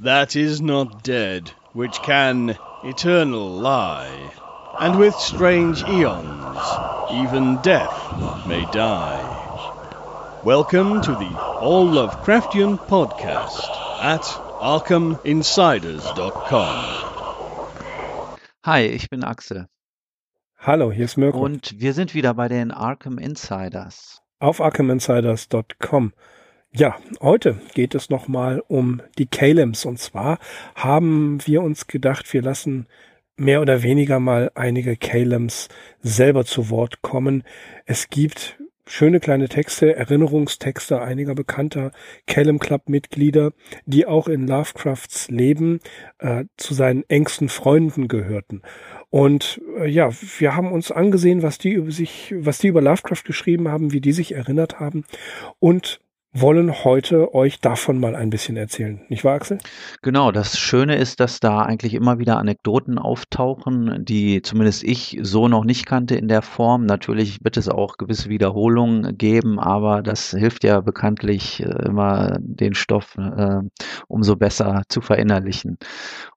that is not dead, which can eternal lie. And with strange eons, even death may die. Welcome to the All Lovecraftian Podcast at ArkhamInsiders.com. Hi, ich bin Axel. Hallo, hier ist Mirko. Und wir sind wieder bei den Arkham Insiders. Auf ArkhamInsiders.com. Ja, heute geht es nochmal um die Kalems. Und zwar haben wir uns gedacht, wir lassen mehr oder weniger mal einige Kalems selber zu Wort kommen. Es gibt schöne kleine Texte, Erinnerungstexte einiger bekannter Callum Club Mitglieder, die auch in Lovecrafts Leben äh, zu seinen engsten Freunden gehörten. Und äh, ja, wir haben uns angesehen, was die über sich, was die über Lovecraft geschrieben haben, wie die sich erinnert haben und wollen heute euch davon mal ein bisschen erzählen. Nicht wahr, Axel? Genau, das Schöne ist, dass da eigentlich immer wieder Anekdoten auftauchen, die zumindest ich so noch nicht kannte in der Form. Natürlich wird es auch gewisse Wiederholungen geben, aber das hilft ja bekanntlich äh, immer den Stoff äh, umso besser zu verinnerlichen.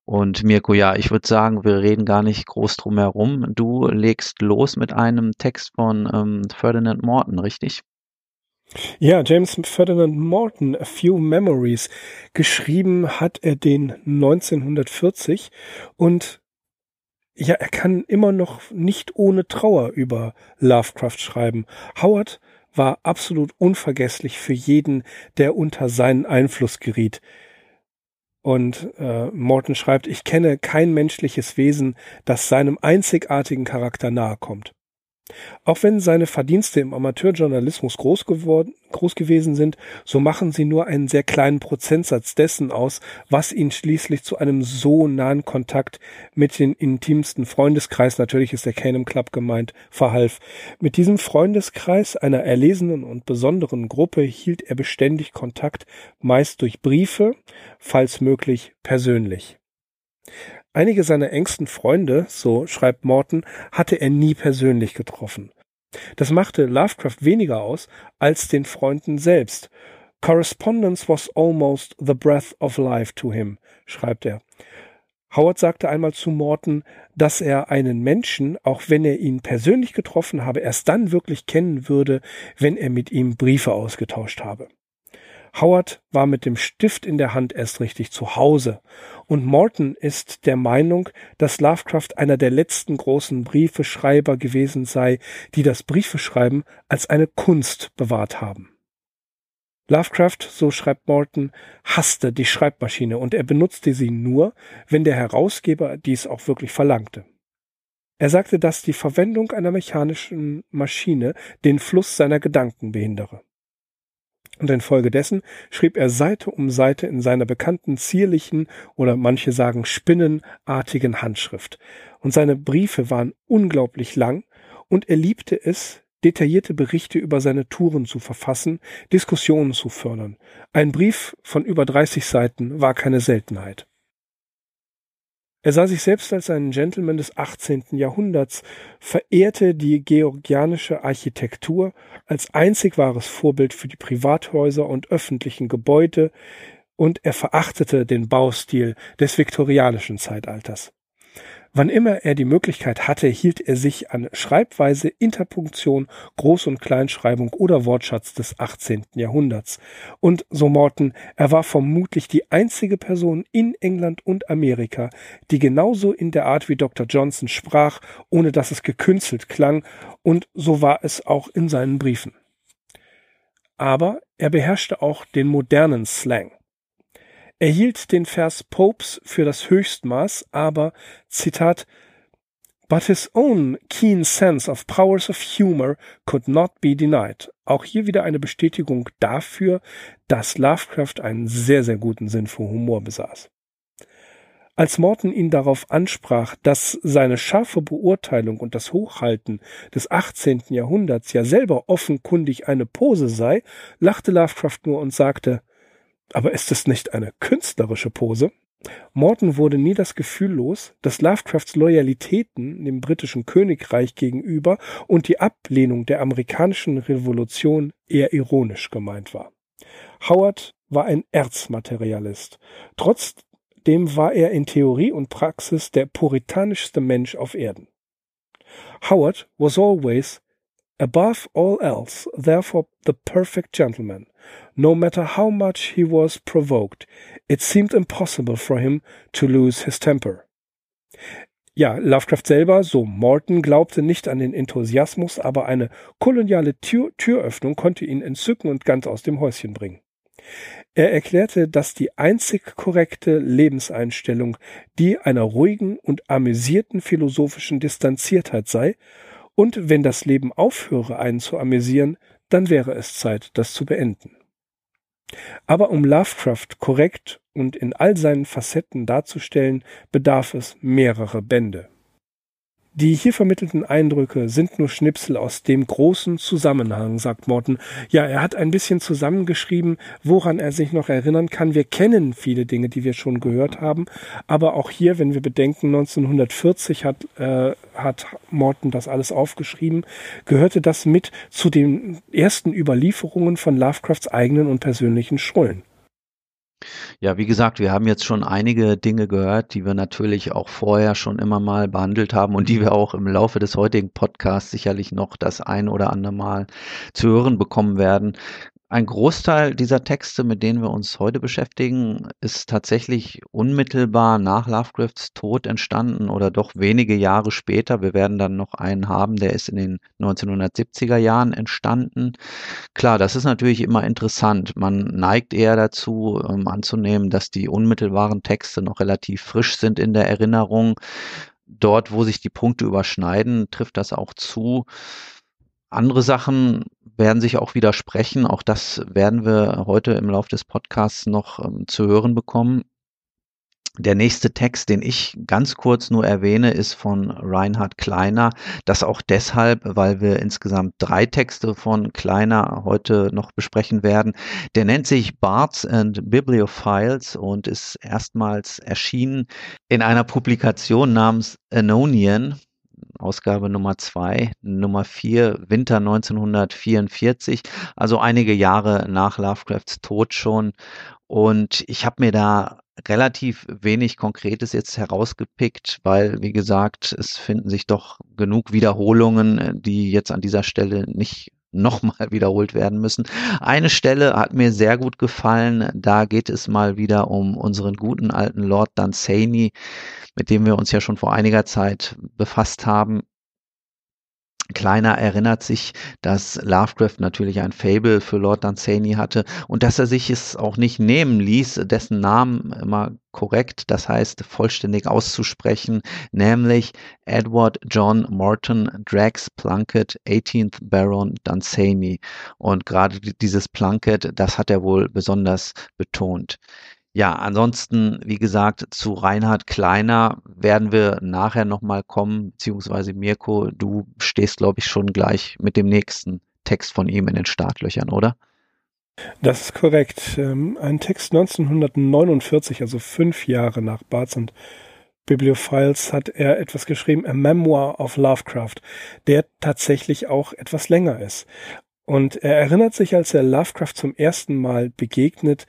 Und Mirko, ja, ich würde sagen, wir reden gar nicht groß drum herum. Du legst los mit einem Text von ähm, Ferdinand Morton, richtig? Ja, James Ferdinand Morton, A Few Memories. Geschrieben hat er den 1940 und ja, er kann immer noch nicht ohne Trauer über Lovecraft schreiben. Howard war absolut unvergesslich für jeden, der unter seinen Einfluss geriet. Und äh, Morton schreibt, ich kenne kein menschliches Wesen, das seinem einzigartigen Charakter nahe kommt. Auch wenn seine Verdienste im Amateurjournalismus groß geworden, groß gewesen sind, so machen sie nur einen sehr kleinen Prozentsatz dessen aus, was ihn schließlich zu einem so nahen Kontakt mit den intimsten Freundeskreis, natürlich ist der Canum Club gemeint, verhalf. Mit diesem Freundeskreis einer erlesenen und besonderen Gruppe hielt er beständig Kontakt, meist durch Briefe, falls möglich persönlich. Einige seiner engsten Freunde, so schreibt Morton, hatte er nie persönlich getroffen. Das machte Lovecraft weniger aus als den Freunden selbst. Correspondence was almost the breath of life to him, schreibt er. Howard sagte einmal zu Morton, dass er einen Menschen, auch wenn er ihn persönlich getroffen habe, erst dann wirklich kennen würde, wenn er mit ihm Briefe ausgetauscht habe. Howard war mit dem Stift in der Hand erst richtig zu Hause. Und Morton ist der Meinung, dass Lovecraft einer der letzten großen Briefeschreiber gewesen sei, die das Briefeschreiben als eine Kunst bewahrt haben. Lovecraft, so schreibt Morton, hasste die Schreibmaschine und er benutzte sie nur, wenn der Herausgeber dies auch wirklich verlangte. Er sagte, dass die Verwendung einer mechanischen Maschine den Fluss seiner Gedanken behindere und infolgedessen schrieb er Seite um Seite in seiner bekannten zierlichen oder manche sagen spinnenartigen Handschrift. Und seine Briefe waren unglaublich lang und er liebte es, detaillierte Berichte über seine Touren zu verfassen, Diskussionen zu fördern. Ein Brief von über 30 Seiten war keine Seltenheit. Er sah sich selbst als einen Gentleman des 18. Jahrhunderts, verehrte die georgianische Architektur als einzig wahres Vorbild für die Privathäuser und öffentlichen Gebäude, und er verachtete den Baustil des viktorianischen Zeitalters. Wann immer er die Möglichkeit hatte, hielt er sich an Schreibweise, Interpunktion, Groß- und Kleinschreibung oder Wortschatz des 18. Jahrhunderts. Und so Morton, er war vermutlich die einzige Person in England und Amerika, die genauso in der Art wie Dr. Johnson sprach, ohne dass es gekünstelt klang, und so war es auch in seinen Briefen. Aber er beherrschte auch den modernen Slang. Er hielt den Vers Popes für das Höchstmaß, aber, Zitat, But his own keen sense of powers of humor could not be denied. Auch hier wieder eine Bestätigung dafür, dass Lovecraft einen sehr, sehr guten Sinn für Humor besaß. Als Morton ihn darauf ansprach, dass seine scharfe Beurteilung und das Hochhalten des 18. Jahrhunderts ja selber offenkundig eine Pose sei, lachte Lovecraft nur und sagte, aber ist es nicht eine künstlerische Pose? Morton wurde nie das Gefühl los, dass Lovecrafts Loyalitäten dem britischen Königreich gegenüber und die Ablehnung der amerikanischen Revolution eher ironisch gemeint war. Howard war ein Erzmaterialist. Trotz Trotzdem war er in Theorie und Praxis der puritanischste Mensch auf Erden. Howard was always above all else, therefore the perfect gentleman. No matter how much he was provoked, it seemed impossible for him to lose his temper. Ja, Lovecraft selber, so Morton, glaubte nicht an den Enthusiasmus, aber eine koloniale Tür Türöffnung konnte ihn entzücken und ganz aus dem Häuschen bringen. Er erklärte, dass die einzig korrekte Lebenseinstellung die einer ruhigen und amüsierten philosophischen Distanziertheit sei, und wenn das Leben aufhöre, einen zu amüsieren, dann wäre es Zeit, das zu beenden. Aber um Lovecraft korrekt und in all seinen Facetten darzustellen, bedarf es mehrerer Bände. Die hier vermittelten Eindrücke sind nur Schnipsel aus dem großen Zusammenhang, sagt Morton. Ja, er hat ein bisschen zusammengeschrieben, woran er sich noch erinnern kann. Wir kennen viele Dinge, die wir schon gehört haben, aber auch hier, wenn wir bedenken, 1940 hat, äh, hat Morton das alles aufgeschrieben, gehörte das mit zu den ersten Überlieferungen von Lovecrafts eigenen und persönlichen Schrullen. Ja, wie gesagt, wir haben jetzt schon einige Dinge gehört, die wir natürlich auch vorher schon immer mal behandelt haben und die wir auch im Laufe des heutigen Podcasts sicherlich noch das ein oder andere Mal zu hören bekommen werden. Ein Großteil dieser Texte, mit denen wir uns heute beschäftigen, ist tatsächlich unmittelbar nach Lovecrafts Tod entstanden oder doch wenige Jahre später. Wir werden dann noch einen haben, der ist in den 1970er Jahren entstanden. Klar, das ist natürlich immer interessant. Man neigt eher dazu um, ähm, anzunehmen, dass die unmittelbaren Texte noch relativ frisch sind in der Erinnerung. Dort, wo sich die Punkte überschneiden, trifft das auch zu. Andere Sachen werden sich auch widersprechen. Auch das werden wir heute im Laufe des Podcasts noch ähm, zu hören bekommen. Der nächste Text, den ich ganz kurz nur erwähne, ist von Reinhard Kleiner. Das auch deshalb, weil wir insgesamt drei Texte von Kleiner heute noch besprechen werden. Der nennt sich Bards and Bibliophiles und ist erstmals erschienen in einer Publikation namens Anonian Ausgabe Nummer zwei, Nummer vier, Winter 1944, also einige Jahre nach Lovecrafts Tod schon. Und ich habe mir da relativ wenig Konkretes jetzt herausgepickt, weil, wie gesagt, es finden sich doch genug Wiederholungen, die jetzt an dieser Stelle nicht nochmal wiederholt werden müssen. Eine Stelle hat mir sehr gut gefallen. Da geht es mal wieder um unseren guten alten Lord Dunsany, mit dem wir uns ja schon vor einiger Zeit befasst haben. Kleiner erinnert sich, dass Lovecraft natürlich ein Fable für Lord Dunsany hatte und dass er sich es auch nicht nehmen ließ, dessen Namen immer korrekt, das heißt vollständig auszusprechen, nämlich Edward John Morton Drax Plunkett, 18th Baron Dunsany. Und gerade dieses Plunkett, das hat er wohl besonders betont. Ja, ansonsten, wie gesagt, zu Reinhard Kleiner werden wir nachher nochmal kommen, beziehungsweise Mirko, du stehst, glaube ich, schon gleich mit dem nächsten Text von ihm in den Startlöchern, oder? Das ist korrekt. Ähm, ein Text 1949, also fünf Jahre nach Barts und Bibliophiles, hat er etwas geschrieben, A Memoir of Lovecraft, der tatsächlich auch etwas länger ist. Und er erinnert sich, als er Lovecraft zum ersten Mal begegnet,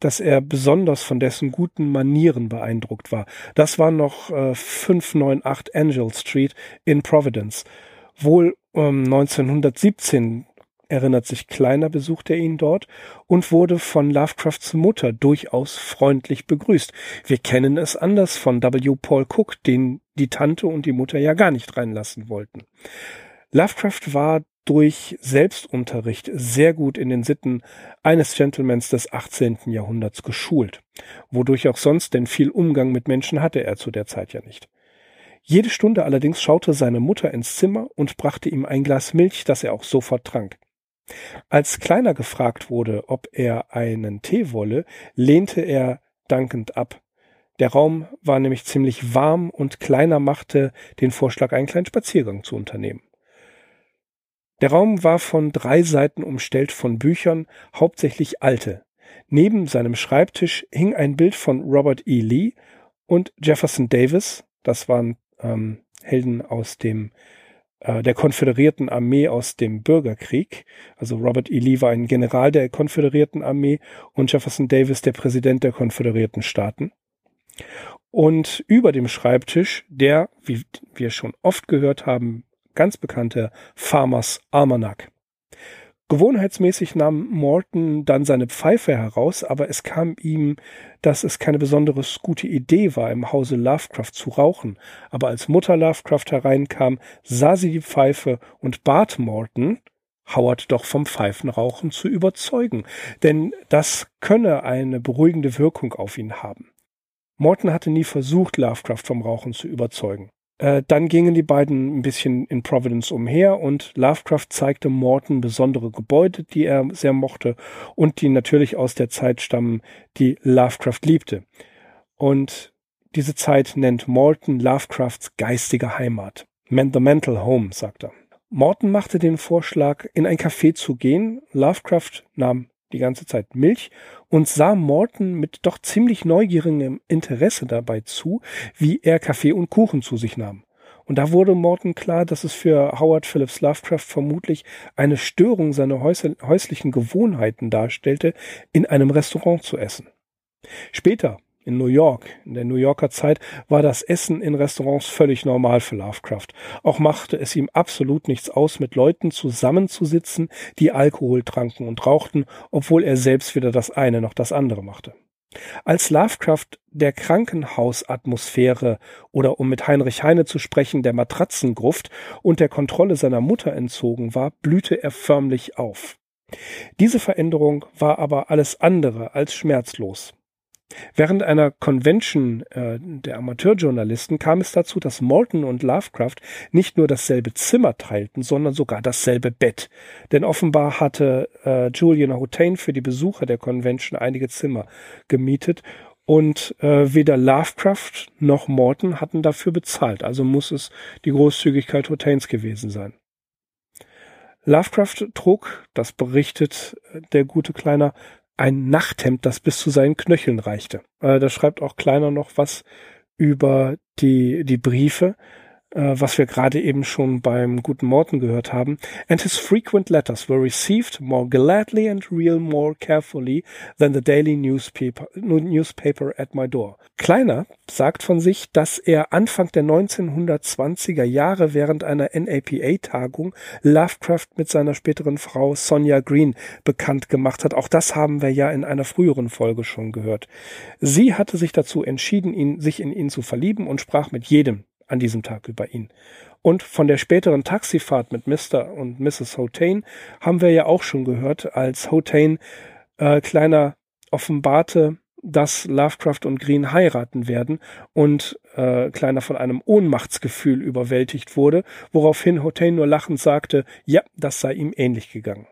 dass er besonders von dessen guten Manieren beeindruckt war. Das war noch äh, 598 Angel Street in Providence. Wohl ähm, 1917 erinnert sich Kleiner, besuchte ihn dort und wurde von Lovecrafts Mutter durchaus freundlich begrüßt. Wir kennen es anders von W. Paul Cook, den die Tante und die Mutter ja gar nicht reinlassen wollten. Lovecraft war durch Selbstunterricht sehr gut in den Sitten eines Gentlemans des 18. Jahrhunderts geschult, wodurch auch sonst denn viel Umgang mit Menschen hatte er zu der Zeit ja nicht. Jede Stunde allerdings schaute seine Mutter ins Zimmer und brachte ihm ein Glas Milch, das er auch sofort trank. Als Kleiner gefragt wurde, ob er einen Tee wolle, lehnte er dankend ab. Der Raum war nämlich ziemlich warm und Kleiner machte den Vorschlag, einen kleinen Spaziergang zu unternehmen. Der Raum war von drei Seiten umstellt von Büchern, hauptsächlich alte. Neben seinem Schreibtisch hing ein Bild von Robert E. Lee und Jefferson Davis, das waren ähm, Helden aus dem äh, der konföderierten Armee aus dem Bürgerkrieg. Also Robert E. Lee war ein General der konföderierten Armee und Jefferson Davis der Präsident der konföderierten Staaten. Und über dem Schreibtisch der, wie wir schon oft gehört haben, ganz bekannte Farmers Almanac. Gewohnheitsmäßig nahm Morton dann seine Pfeife heraus, aber es kam ihm, dass es keine besonders gute Idee war, im Hause Lovecraft zu rauchen. Aber als Mutter Lovecraft hereinkam, sah sie die Pfeife und bat Morton, Howard doch vom Pfeifenrauchen zu überzeugen, denn das könne eine beruhigende Wirkung auf ihn haben. Morton hatte nie versucht, Lovecraft vom Rauchen zu überzeugen. Äh, dann gingen die beiden ein bisschen in Providence umher und Lovecraft zeigte Morton besondere Gebäude, die er sehr mochte und die natürlich aus der Zeit stammen, die Lovecraft liebte. Und diese Zeit nennt Morton Lovecrafts geistige Heimat. The Mental Home, sagt er. Morton machte den Vorschlag, in ein Café zu gehen. Lovecraft nahm die ganze Zeit Milch und sah Morton mit doch ziemlich neugierigem Interesse dabei zu, wie er Kaffee und Kuchen zu sich nahm. Und da wurde Morton klar, dass es für Howard Phillips Lovecraft vermutlich eine Störung seiner häuslichen Gewohnheiten darstellte, in einem Restaurant zu essen. Später in New York, in der New Yorker Zeit, war das Essen in Restaurants völlig normal für Lovecraft. Auch machte es ihm absolut nichts aus, mit Leuten zusammenzusitzen, die Alkohol tranken und rauchten, obwohl er selbst weder das eine noch das andere machte. Als Lovecraft der Krankenhausatmosphäre oder um mit Heinrich Heine zu sprechen, der Matratzengruft und der Kontrolle seiner Mutter entzogen war, blühte er förmlich auf. Diese Veränderung war aber alles andere als schmerzlos. Während einer Convention äh, der Amateurjournalisten kam es dazu, dass Morton und Lovecraft nicht nur dasselbe Zimmer teilten, sondern sogar dasselbe Bett. Denn offenbar hatte äh, Julian Hotain für die Besucher der Convention einige Zimmer gemietet und äh, weder Lovecraft noch Morton hatten dafür bezahlt. Also muss es die Großzügigkeit Hotains gewesen sein. Lovecraft trug, das berichtet der gute Kleiner, ein Nachthemd, das bis zu seinen Knöcheln reichte. Äh, da schreibt auch Kleiner noch was über die, die Briefe was wir gerade eben schon beim guten Morton gehört haben. And his frequent letters were received more gladly and real more carefully than the daily newspaper, newspaper at my door. Kleiner sagt von sich, dass er Anfang der 1920er Jahre während einer NAPA-Tagung Lovecraft mit seiner späteren Frau Sonja Green bekannt gemacht hat. Auch das haben wir ja in einer früheren Folge schon gehört. Sie hatte sich dazu entschieden, ihn, sich in ihn zu verlieben und sprach mit jedem, an diesem Tag über ihn. Und von der späteren Taxifahrt mit Mr. und Mrs. Hotain haben wir ja auch schon gehört, als Hotain äh, kleiner offenbarte, dass Lovecraft und Green heiraten werden und äh, Kleiner von einem Ohnmachtsgefühl überwältigt wurde, woraufhin Hotain nur lachend sagte, ja, das sei ihm ähnlich gegangen.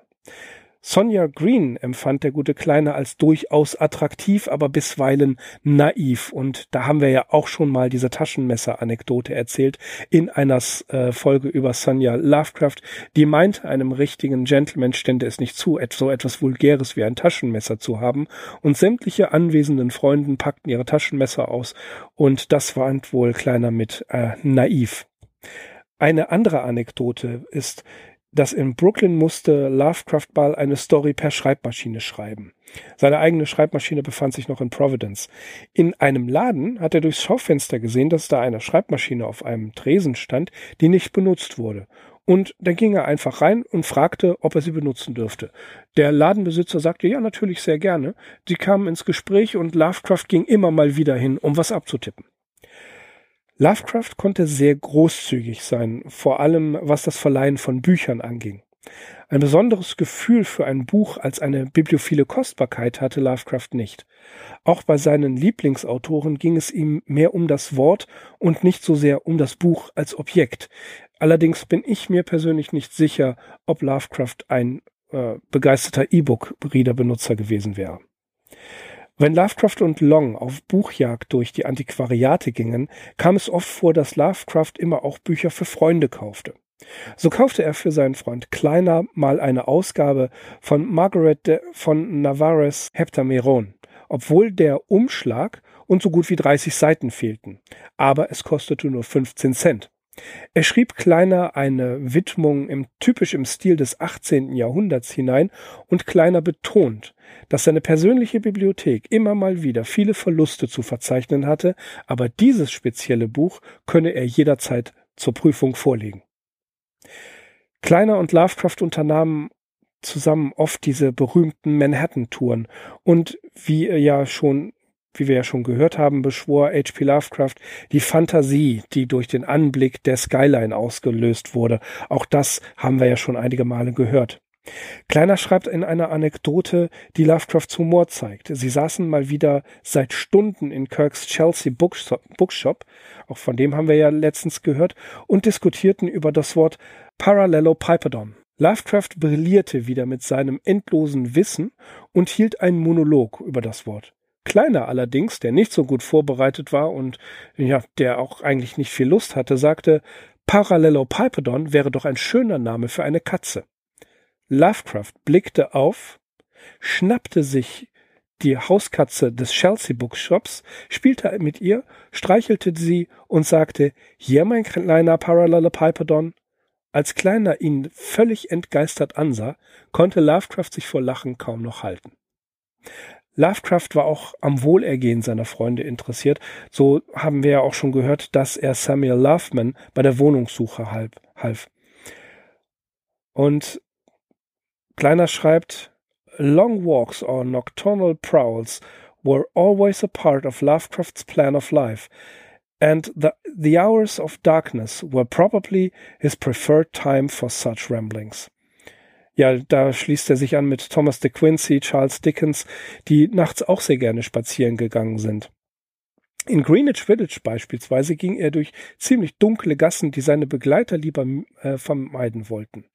Sonja Green empfand der gute Kleine als durchaus attraktiv, aber bisweilen naiv. Und da haben wir ja auch schon mal diese Taschenmesser-Anekdote erzählt in einer äh, Folge über Sonja Lovecraft, die meint, einem richtigen Gentleman stände es nicht zu, so etwas Vulgäres wie ein Taschenmesser zu haben. Und sämtliche anwesenden Freunden packten ihre Taschenmesser aus. Und das war wohl Kleiner mit äh, naiv. Eine andere Anekdote ist, dass in Brooklyn musste Lovecraft Ball eine Story per Schreibmaschine schreiben. Seine eigene Schreibmaschine befand sich noch in Providence. In einem Laden hat er durchs Schaufenster gesehen, dass da eine Schreibmaschine auf einem Tresen stand, die nicht benutzt wurde. Und da ging er einfach rein und fragte, ob er sie benutzen dürfte. Der Ladenbesitzer sagte, ja, natürlich sehr gerne. Sie kamen ins Gespräch und Lovecraft ging immer mal wieder hin, um was abzutippen. Lovecraft konnte sehr großzügig sein, vor allem was das Verleihen von Büchern anging. Ein besonderes Gefühl für ein Buch als eine bibliophile Kostbarkeit hatte Lovecraft nicht. Auch bei seinen Lieblingsautoren ging es ihm mehr um das Wort und nicht so sehr um das Buch als Objekt. Allerdings bin ich mir persönlich nicht sicher, ob Lovecraft ein äh, begeisterter E-Book-Reader-Benutzer gewesen wäre. Wenn Lovecraft und Long auf Buchjagd durch die Antiquariate gingen, kam es oft vor, dass Lovecraft immer auch Bücher für Freunde kaufte. So kaufte er für seinen Freund Kleiner mal eine Ausgabe von Margaret von Navarres Heptameron, obwohl der Umschlag und so gut wie 30 Seiten fehlten. Aber es kostete nur 15 Cent. Er schrieb Kleiner eine Widmung im typisch im Stil des 18. Jahrhunderts hinein und Kleiner betont, dass seine persönliche Bibliothek immer mal wieder viele Verluste zu verzeichnen hatte, aber dieses spezielle Buch könne er jederzeit zur Prüfung vorlegen. Kleiner und Lovecraft unternahmen zusammen oft diese berühmten Manhattan-Touren und wie ja schon wie wir ja schon gehört haben, beschwor H.P. Lovecraft die Fantasie, die durch den Anblick der Skyline ausgelöst wurde. Auch das haben wir ja schon einige Male gehört. Kleiner schreibt in einer Anekdote, die Lovecrafts Humor zeigt. Sie saßen mal wieder seit Stunden in Kirks Chelsea Bookshop, auch von dem haben wir ja letztens gehört, und diskutierten über das Wort Parallelopipedon. Lovecraft brillierte wieder mit seinem endlosen Wissen und hielt einen Monolog über das Wort. Kleiner allerdings, der nicht so gut vorbereitet war und ja, der auch eigentlich nicht viel Lust hatte, sagte, Parallelopipedon wäre doch ein schöner Name für eine Katze. Lovecraft blickte auf, schnappte sich die Hauskatze des Chelsea Bookshops, spielte mit ihr, streichelte sie und sagte, hier mein kleiner Parallelopipedon. Als Kleiner ihn völlig entgeistert ansah, konnte Lovecraft sich vor Lachen kaum noch halten. Lovecraft war auch am Wohlergehen seiner Freunde interessiert. So haben wir ja auch schon gehört, dass er Samuel Loveman bei der Wohnungssuche half. Und Kleiner schreibt, Long walks or nocturnal prowls were always a part of Lovecraft's plan of life, and the, the hours of darkness were probably his preferred time for such ramblings. Ja, da schließt er sich an mit Thomas de Quincey, Charles Dickens, die nachts auch sehr gerne spazieren gegangen sind. In Greenwich Village beispielsweise ging er durch ziemlich dunkle Gassen, die seine Begleiter lieber äh, vermeiden wollten.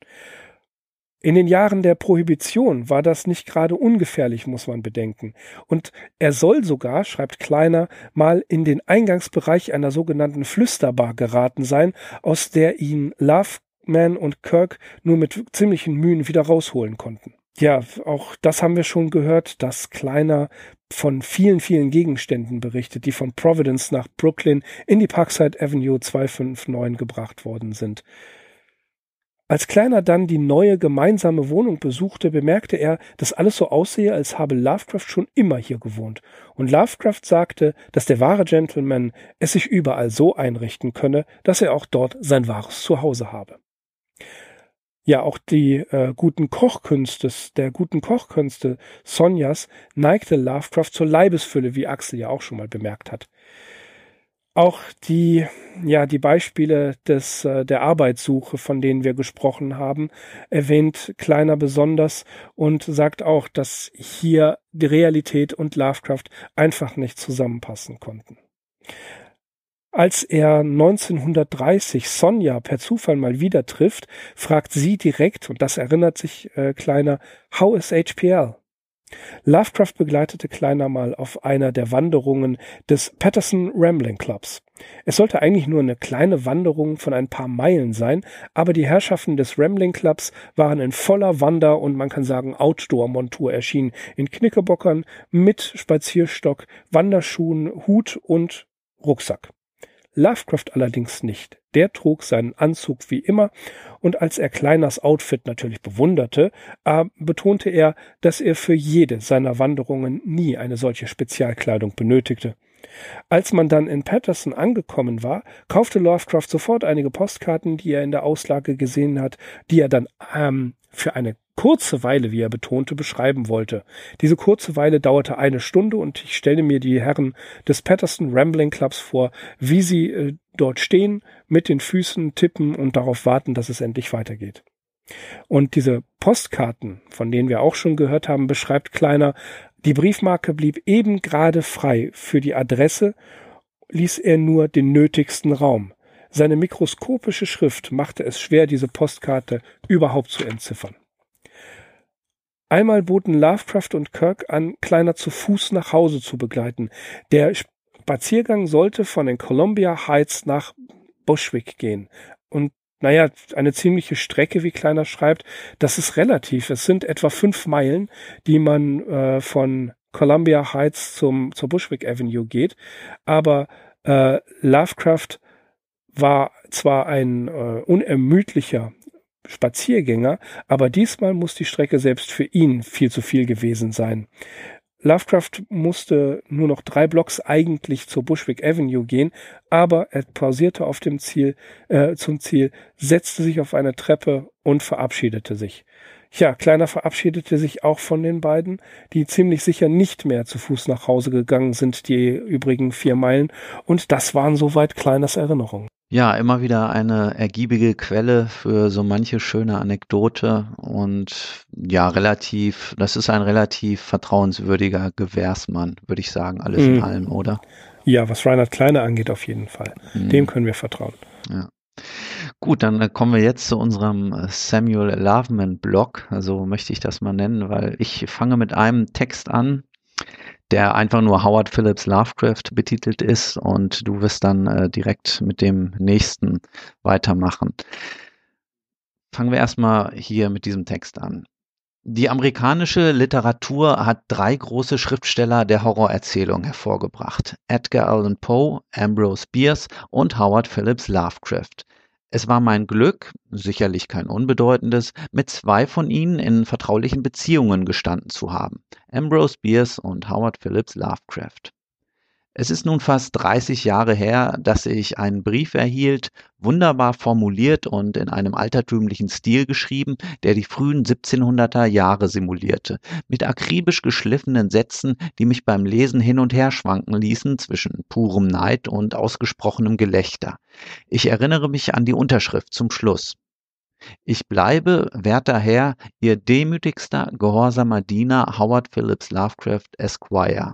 In den Jahren der Prohibition war das nicht gerade ungefährlich, muss man bedenken. Und er soll sogar, schreibt Kleiner, mal in den Eingangsbereich einer sogenannten Flüsterbar geraten sein, aus der ihn Love Mann und Kirk nur mit ziemlichen Mühen wieder rausholen konnten. Ja, auch das haben wir schon gehört, dass Kleiner von vielen, vielen Gegenständen berichtet, die von Providence nach Brooklyn in die Parkside Avenue 259 gebracht worden sind. Als Kleiner dann die neue gemeinsame Wohnung besuchte, bemerkte er, dass alles so aussehe, als habe Lovecraft schon immer hier gewohnt. Und Lovecraft sagte, dass der wahre Gentleman es sich überall so einrichten könne, dass er auch dort sein wahres Zuhause habe ja auch die äh, guten Kochkünste, der guten Kochkünste Sonjas neigte Lovecraft zur Leibesfülle, wie Axel ja auch schon mal bemerkt hat. Auch die, ja, die Beispiele des, äh, der Arbeitssuche, von denen wir gesprochen haben, erwähnt Kleiner besonders und sagt auch, dass hier die Realität und Lovecraft einfach nicht zusammenpassen konnten. Als er 1930 Sonja per Zufall mal wieder trifft, fragt sie direkt, und das erinnert sich äh, Kleiner, how is HPL? Lovecraft begleitete Kleiner mal auf einer der Wanderungen des Patterson Rambling Clubs. Es sollte eigentlich nur eine kleine Wanderung von ein paar Meilen sein, aber die Herrschaften des Rambling Clubs waren in voller Wander- und man kann sagen Outdoor-Montur erschienen, in Knickerbockern mit Spazierstock, Wanderschuhen, Hut und Rucksack. Lovecraft allerdings nicht. Der trug seinen Anzug wie immer und als er Kleiners Outfit natürlich bewunderte, äh, betonte er, dass er für jede seiner Wanderungen nie eine solche Spezialkleidung benötigte. Als man dann in Patterson angekommen war, kaufte Lovecraft sofort einige Postkarten, die er in der Auslage gesehen hat, die er dann ähm, für eine kurze Weile, wie er betonte, beschreiben wollte. Diese kurze Weile dauerte eine Stunde und ich stelle mir die Herren des Patterson Rambling Clubs vor, wie sie äh, dort stehen, mit den Füßen tippen und darauf warten, dass es endlich weitergeht. Und diese Postkarten, von denen wir auch schon gehört haben, beschreibt Kleiner, die Briefmarke blieb eben gerade frei. Für die Adresse ließ er nur den nötigsten Raum. Seine mikroskopische Schrift machte es schwer, diese Postkarte überhaupt zu entziffern. Einmal boten Lovecraft und Kirk an, Kleiner zu Fuß nach Hause zu begleiten. Der Spaziergang sollte von den Columbia Heights nach Bushwick gehen. Und naja, eine ziemliche Strecke, wie Kleiner schreibt, das ist relativ. Es sind etwa fünf Meilen, die man äh, von Columbia Heights zum, zur Bushwick Avenue geht. Aber äh, Lovecraft war zwar ein äh, unermüdlicher Spaziergänger, aber diesmal muss die Strecke selbst für ihn viel zu viel gewesen sein. Lovecraft musste nur noch drei Blocks eigentlich zur Bushwick Avenue gehen, aber er pausierte auf dem Ziel, äh, zum Ziel, setzte sich auf eine Treppe und verabschiedete sich. Ja, Kleiner verabschiedete sich auch von den beiden, die ziemlich sicher nicht mehr zu Fuß nach Hause gegangen sind, die übrigen vier Meilen, und das waren soweit Kleiners Erinnerungen. Ja, immer wieder eine ergiebige Quelle für so manche schöne Anekdote und ja, relativ, das ist ein relativ vertrauenswürdiger Gewährsmann, würde ich sagen, alles mhm. in allem, oder? Ja, was Reinhard Kleine angeht, auf jeden Fall. Mhm. Dem können wir vertrauen. Ja. Gut, dann äh, kommen wir jetzt zu unserem äh, Samuel Loveman Blog, also möchte ich das mal nennen, weil ich fange mit einem Text an, der einfach nur Howard Phillips Lovecraft betitelt ist und du wirst dann äh, direkt mit dem nächsten weitermachen. Fangen wir erstmal hier mit diesem Text an. Die amerikanische Literatur hat drei große Schriftsteller der Horrorerzählung hervorgebracht. Edgar Allan Poe, Ambrose Bierce und Howard Phillips Lovecraft. Es war mein Glück, sicherlich kein unbedeutendes, mit zwei von ihnen in vertraulichen Beziehungen gestanden zu haben, Ambrose Bierce und Howard Phillips Lovecraft. Es ist nun fast 30 Jahre her, dass ich einen Brief erhielt, wunderbar formuliert und in einem altertümlichen Stil geschrieben, der die frühen 1700er Jahre simulierte, mit akribisch geschliffenen Sätzen, die mich beim Lesen hin und her schwanken ließen zwischen purem Neid und ausgesprochenem Gelächter. Ich erinnere mich an die Unterschrift zum Schluss. Ich bleibe, werter Herr, Ihr demütigster, gehorsamer Diener Howard Phillips Lovecraft Esquire.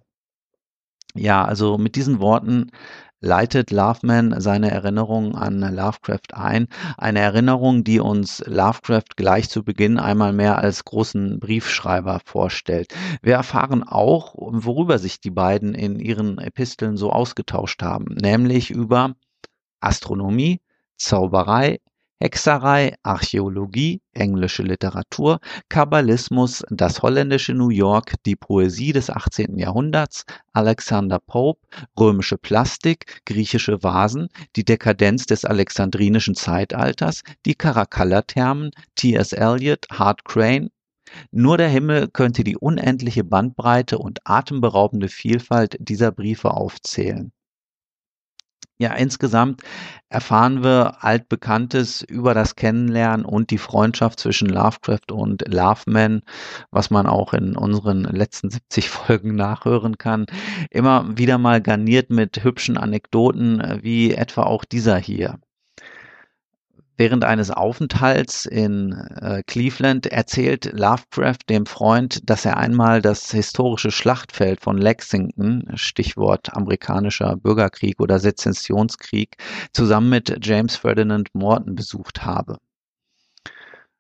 Ja, also mit diesen Worten leitet Loveman seine Erinnerung an Lovecraft ein. Eine Erinnerung, die uns Lovecraft gleich zu Beginn einmal mehr als großen Briefschreiber vorstellt. Wir erfahren auch, worüber sich die beiden in ihren Episteln so ausgetauscht haben, nämlich über Astronomie, Zauberei, Hexerei, Archäologie, englische Literatur, Kabbalismus, das holländische New York, die Poesie des 18. Jahrhunderts, Alexander Pope, römische Plastik, griechische Vasen, die Dekadenz des alexandrinischen Zeitalters, die Caracalla-Thermen, T.S. Eliot, Hart Crane, nur der Himmel könnte die unendliche Bandbreite und atemberaubende Vielfalt dieser Briefe aufzählen. Ja, insgesamt erfahren wir altbekanntes über das Kennenlernen und die Freundschaft zwischen Lovecraft und Loveman, was man auch in unseren letzten 70 Folgen nachhören kann. Immer wieder mal garniert mit hübschen Anekdoten, wie etwa auch dieser hier. Während eines Aufenthalts in äh, Cleveland erzählt Lovecraft dem Freund, dass er einmal das historische Schlachtfeld von Lexington, Stichwort amerikanischer Bürgerkrieg oder Sezessionskrieg, zusammen mit James Ferdinand Morton besucht habe.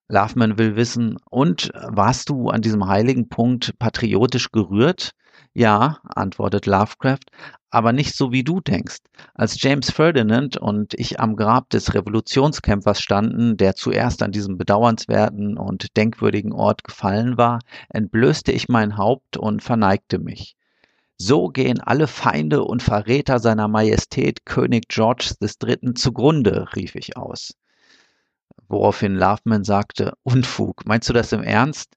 Loveman will wissen, und warst du an diesem heiligen Punkt patriotisch gerührt? Ja, antwortet Lovecraft, aber nicht so wie du denkst. Als James Ferdinand und ich am Grab des Revolutionskämpfers standen, der zuerst an diesem bedauernswerten und denkwürdigen Ort gefallen war, entblößte ich mein Haupt und verneigte mich. So gehen alle Feinde und Verräter seiner Majestät König George III. zugrunde, rief ich aus. Woraufhin Loveman sagte, Unfug, meinst du das im Ernst?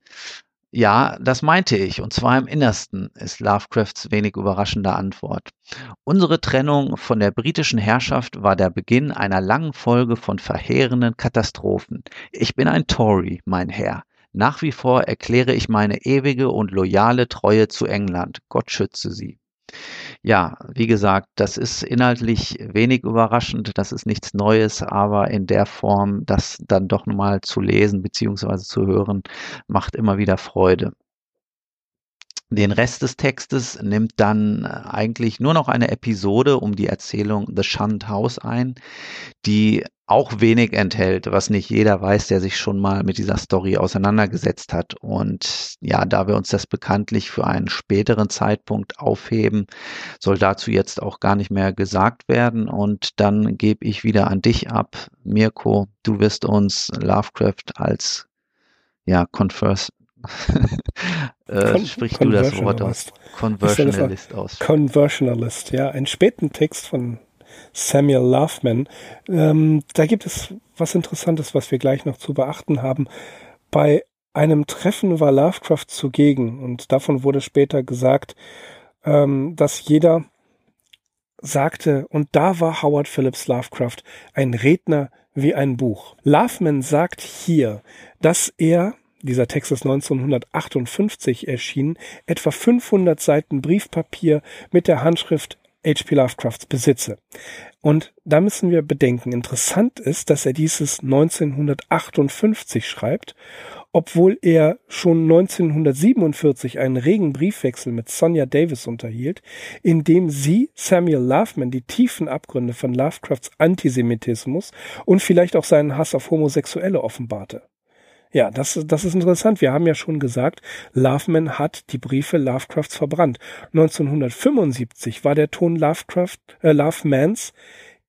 Ja, das meinte ich, und zwar im Innersten, ist Lovecrafts wenig überraschende Antwort. Unsere Trennung von der britischen Herrschaft war der Beginn einer langen Folge von verheerenden Katastrophen. Ich bin ein Tory, mein Herr. Nach wie vor erkläre ich meine ewige und loyale Treue zu England. Gott schütze sie. Ja, wie gesagt, das ist inhaltlich wenig überraschend, das ist nichts Neues, aber in der Form, das dann doch mal zu lesen bzw. zu hören, macht immer wieder Freude. Den Rest des Textes nimmt dann eigentlich nur noch eine Episode um die Erzählung The Shunned House ein, die auch wenig enthält, was nicht jeder weiß, der sich schon mal mit dieser Story auseinandergesetzt hat. Und ja, da wir uns das bekanntlich für einen späteren Zeitpunkt aufheben, soll dazu jetzt auch gar nicht mehr gesagt werden. Und dann gebe ich wieder an dich ab. Mirko, du wirst uns Lovecraft als ja, Converse, äh, sprich du das Wort aus. Conversionalist aus. Conversionalist, ja, einen späten Text von Samuel Loveman. Ähm, da gibt es was Interessantes, was wir gleich noch zu beachten haben. Bei einem Treffen war Lovecraft zugegen und davon wurde später gesagt, ähm, dass jeder sagte, und da war Howard Phillips Lovecraft ein Redner wie ein Buch. Loveman sagt hier, dass er dieser Text ist 1958 erschienen, etwa 500 Seiten Briefpapier mit der Handschrift H.P. Lovecrafts besitze. Und da müssen wir bedenken, interessant ist, dass er dieses 1958 schreibt, obwohl er schon 1947 einen regen Briefwechsel mit Sonja Davis unterhielt, in dem sie Samuel Loveman die tiefen Abgründe von Lovecrafts Antisemitismus und vielleicht auch seinen Hass auf Homosexuelle offenbarte. Ja, das, das ist interessant. Wir haben ja schon gesagt, Loveman hat die Briefe Lovecrafts verbrannt. 1975 war der Ton Lovecraft, äh, Lovemans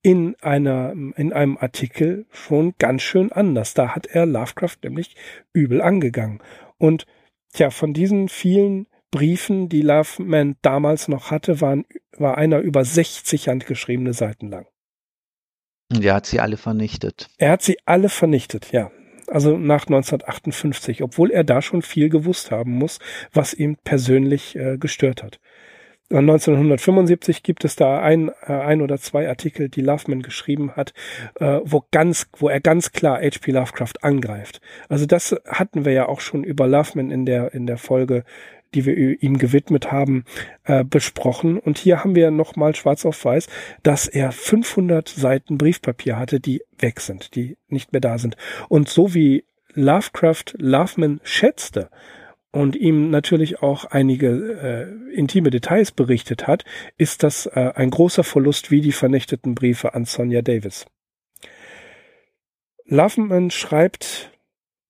in einer, in einem Artikel schon ganz schön anders. Da hat er Lovecraft nämlich übel angegangen. Und tja, von diesen vielen Briefen, die Loveman damals noch hatte, waren, war einer über 60 handgeschriebene Seiten lang. Und er hat sie alle vernichtet. Er hat sie alle vernichtet, ja also nach 1958, obwohl er da schon viel gewusst haben muss, was ihm persönlich äh, gestört hat. 1975 gibt es da ein, äh, ein oder zwei Artikel, die Loveman geschrieben hat, äh, wo ganz, wo er ganz klar H.P. Lovecraft angreift. Also das hatten wir ja auch schon über Loveman in der in der Folge die wir ihm gewidmet haben, äh, besprochen. Und hier haben wir nochmal schwarz auf weiß, dass er 500 Seiten Briefpapier hatte, die weg sind, die nicht mehr da sind. Und so wie Lovecraft Loveman schätzte und ihm natürlich auch einige äh, intime Details berichtet hat, ist das äh, ein großer Verlust wie die vernichteten Briefe an Sonja Davis. Loveman schreibt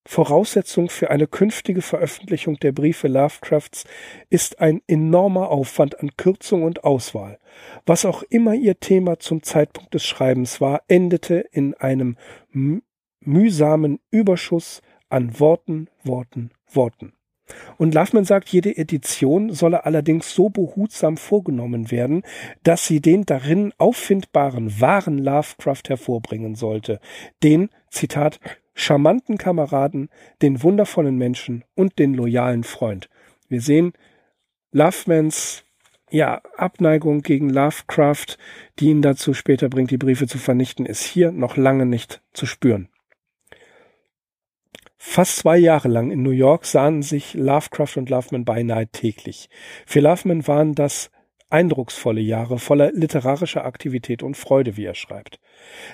Voraussetzung für eine künftige Veröffentlichung der Briefe Lovecrafts ist ein enormer Aufwand an Kürzung und Auswahl. Was auch immer ihr Thema zum Zeitpunkt des Schreibens war, endete in einem mühsamen Überschuss an Worten, Worten, Worten. Und Loveman sagt, jede Edition solle allerdings so behutsam vorgenommen werden, dass sie den darin auffindbaren wahren Lovecraft hervorbringen sollte. Den, Zitat, charmanten Kameraden, den wundervollen Menschen und den loyalen Freund. Wir sehen Lovemans ja, Abneigung gegen Lovecraft, die ihn dazu später bringt, die Briefe zu vernichten, ist hier noch lange nicht zu spüren. Fast zwei Jahre lang in New York sahen sich Lovecraft und Loveman beinahe täglich. Für Loveman waren das eindrucksvolle Jahre voller literarischer Aktivität und Freude, wie er schreibt.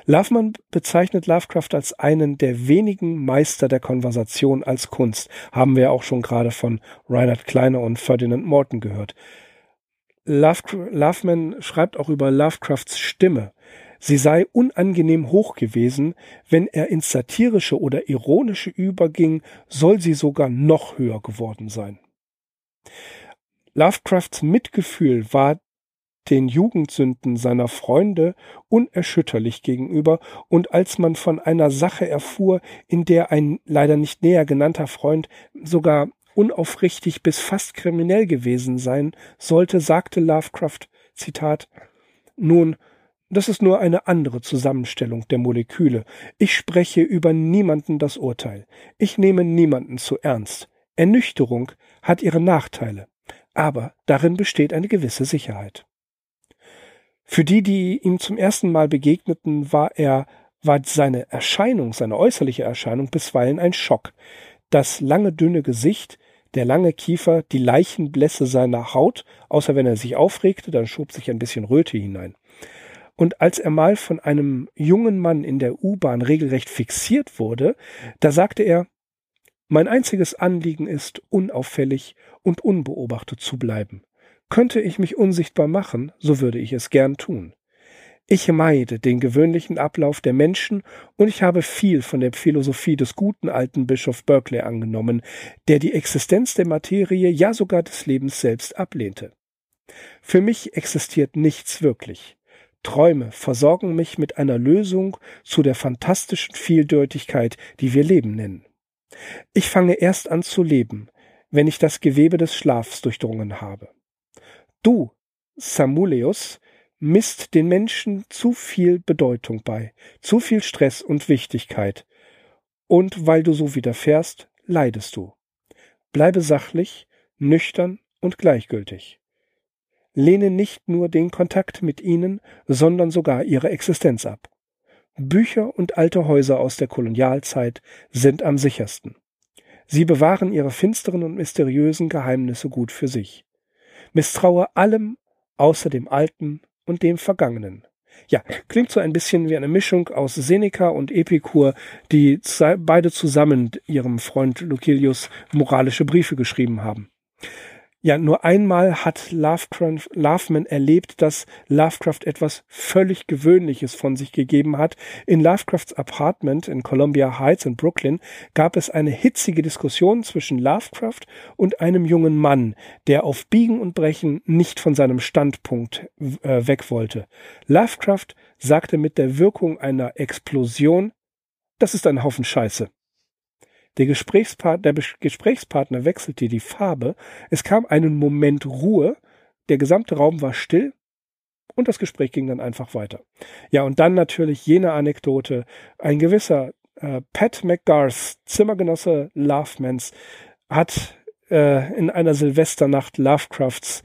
Loveman bezeichnet Lovecraft als einen der wenigen Meister der Konversation als Kunst, haben wir auch schon gerade von Reinhard Kleiner und Ferdinand Morton gehört. Love, Loveman schreibt auch über Lovecrafts Stimme. Sie sei unangenehm hoch gewesen, wenn er ins Satirische oder Ironische überging, soll sie sogar noch höher geworden sein. Lovecrafts Mitgefühl war den Jugendsünden seiner Freunde unerschütterlich gegenüber, und als man von einer Sache erfuhr, in der ein leider nicht näher genannter Freund sogar unaufrichtig bis fast kriminell gewesen sein sollte, sagte Lovecraft, Zitat, nun, das ist nur eine andere Zusammenstellung der Moleküle. Ich spreche über niemanden das Urteil. Ich nehme niemanden zu ernst. Ernüchterung hat ihre Nachteile, aber darin besteht eine gewisse Sicherheit. Für die, die ihm zum ersten Mal begegneten, war er, war seine Erscheinung, seine äußerliche Erscheinung bisweilen ein Schock. Das lange, dünne Gesicht, der lange Kiefer, die Leichenblässe seiner Haut, außer wenn er sich aufregte, dann schob sich ein bisschen Röte hinein. Und als er mal von einem jungen Mann in der U-Bahn regelrecht fixiert wurde, da sagte er, mein einziges Anliegen ist, unauffällig und unbeobachtet zu bleiben. Könnte ich mich unsichtbar machen, so würde ich es gern tun. Ich meide den gewöhnlichen Ablauf der Menschen und ich habe viel von der Philosophie des guten alten Bischof Berkeley angenommen, der die Existenz der Materie, ja sogar des Lebens selbst ablehnte. Für mich existiert nichts wirklich. Träume versorgen mich mit einer Lösung zu der fantastischen Vieldeutigkeit, die wir Leben nennen. Ich fange erst an zu leben, wenn ich das Gewebe des Schlafs durchdrungen habe. Du, Samuleus, misst den Menschen zu viel Bedeutung bei, zu viel Stress und Wichtigkeit. Und weil du so widerfährst, leidest du. Bleibe sachlich, nüchtern und gleichgültig. Lehne nicht nur den Kontakt mit ihnen, sondern sogar ihre Existenz ab. Bücher und alte Häuser aus der Kolonialzeit sind am sichersten. Sie bewahren ihre finsteren und mysteriösen Geheimnisse gut für sich. Misstraue allem außer dem Alten und dem Vergangenen. Ja, klingt so ein bisschen wie eine Mischung aus Seneca und Epikur, die beide zusammen ihrem Freund Lucilius moralische Briefe geschrieben haben. Ja, nur einmal hat Lovecraft, Loveman erlebt, dass Lovecraft etwas völlig Gewöhnliches von sich gegeben hat. In Lovecrafts Apartment in Columbia Heights in Brooklyn gab es eine hitzige Diskussion zwischen Lovecraft und einem jungen Mann, der auf Biegen und Brechen nicht von seinem Standpunkt äh, weg wollte. Lovecraft sagte mit der Wirkung einer Explosion, das ist ein Haufen Scheiße. Der, Gesprächspartner, der Gesprächspartner wechselte die Farbe. Es kam einen Moment Ruhe. Der gesamte Raum war still. Und das Gespräch ging dann einfach weiter. Ja, und dann natürlich jene Anekdote. Ein gewisser äh, Pat McGarth, Zimmergenosse Lovemans, hat äh, in einer Silvesternacht Lovecrafts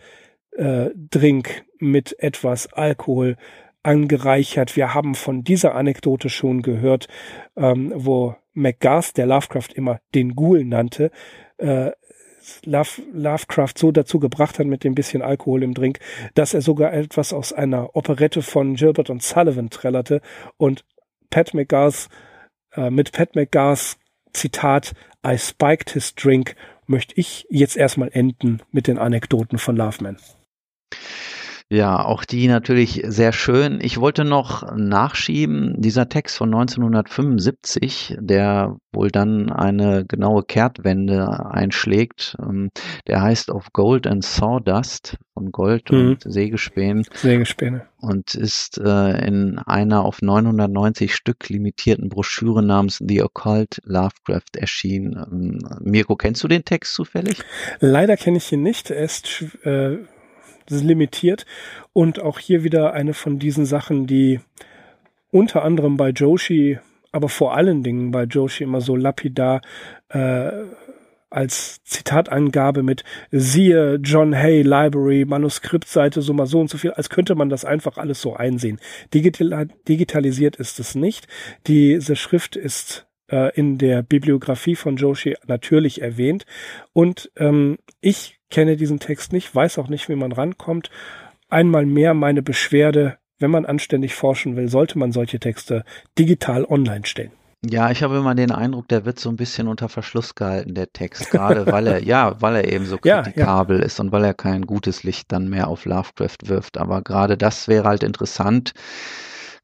äh, Drink mit etwas Alkohol angereichert. Wir haben von dieser Anekdote schon gehört, ähm, wo McGarth, der Lovecraft immer den Ghoul nannte, äh, Love, Lovecraft so dazu gebracht hat mit dem bisschen Alkohol im Drink, dass er sogar etwas aus einer Operette von Gilbert und Sullivan trällerte und Pat McGarth äh, mit Pat McGarths Zitat I spiked his drink möchte ich jetzt erstmal enden mit den Anekdoten von Loveman. Ja, auch die natürlich sehr schön. Ich wollte noch nachschieben, dieser Text von 1975, der wohl dann eine genaue Kehrtwende einschlägt, ähm, der heißt Of Gold and Sawdust von Gold mhm. und Sägespänen. Sägespäne. Und ist äh, in einer auf 990 Stück limitierten Broschüre namens The Occult Lovecraft erschienen. Ähm, Mirko, kennst du den Text zufällig? Leider kenne ich ihn nicht. Er ist äh, limitiert und auch hier wieder eine von diesen Sachen, die unter anderem bei Joshi, aber vor allen Dingen bei Joshi immer so lapidar äh, als Zitatangabe mit siehe John Hay Library, Manuskriptseite so mal so und so viel, als könnte man das einfach alles so einsehen. Digital, digitalisiert ist es nicht. Diese Schrift ist äh, in der Bibliografie von Joshi natürlich erwähnt und ähm, ich kenne diesen Text nicht, weiß auch nicht, wie man rankommt. Einmal mehr meine Beschwerde, wenn man anständig forschen will, sollte man solche Texte digital online stellen. Ja, ich habe immer den Eindruck, der wird so ein bisschen unter Verschluss gehalten, der Text, gerade weil er, ja, weil er eben so kritikabel ja, ja. ist und weil er kein gutes Licht dann mehr auf Lovecraft wirft. Aber gerade das wäre halt interessant.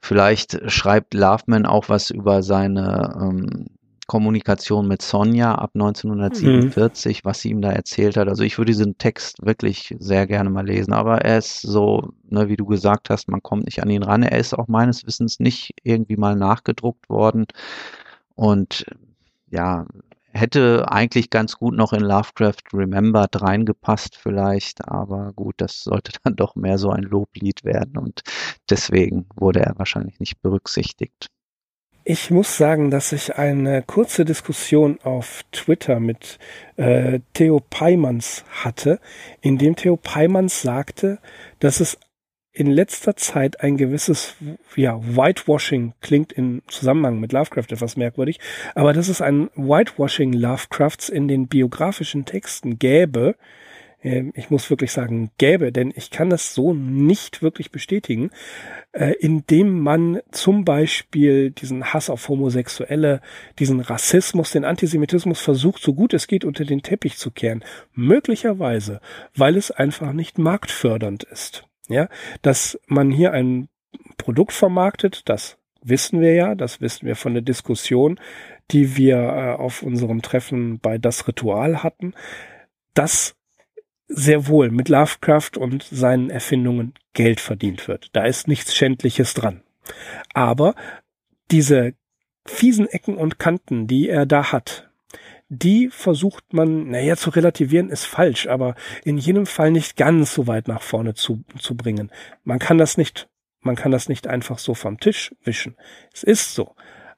Vielleicht schreibt Loveman auch was über seine ähm, Kommunikation mit Sonja ab 1947, mhm. was sie ihm da erzählt hat. Also ich würde diesen Text wirklich sehr gerne mal lesen, aber er ist so, ne, wie du gesagt hast, man kommt nicht an ihn ran. Er ist auch meines Wissens nicht irgendwie mal nachgedruckt worden und ja, hätte eigentlich ganz gut noch in Lovecraft Remembered reingepasst vielleicht, aber gut, das sollte dann doch mehr so ein Loblied werden und deswegen wurde er wahrscheinlich nicht berücksichtigt. Ich muss sagen, dass ich eine kurze Diskussion auf Twitter mit äh, Theo Peimans hatte, in dem Theo Peimans sagte, dass es in letzter Zeit ein gewisses, ja, Whitewashing klingt im Zusammenhang mit Lovecraft etwas merkwürdig, aber dass es ein Whitewashing Lovecrafts in den biografischen Texten gäbe, ich muss wirklich sagen, gäbe, denn ich kann das so nicht wirklich bestätigen, äh, indem man zum Beispiel diesen Hass auf Homosexuelle, diesen Rassismus, den Antisemitismus versucht, so gut es geht, unter den Teppich zu kehren. Möglicherweise, weil es einfach nicht marktfördernd ist. Ja, dass man hier ein Produkt vermarktet, das wissen wir ja, das wissen wir von der Diskussion, die wir äh, auf unserem Treffen bei Das Ritual hatten, das sehr wohl mit Lovecraft und seinen Erfindungen Geld verdient wird. Da ist nichts Schändliches dran. Aber diese fiesen Ecken und Kanten, die er da hat, die versucht man, naja, zu relativieren ist falsch, aber in jedem Fall nicht ganz so weit nach vorne zu, zu bringen. Man kann das nicht, man kann das nicht einfach so vom Tisch wischen. Es ist so.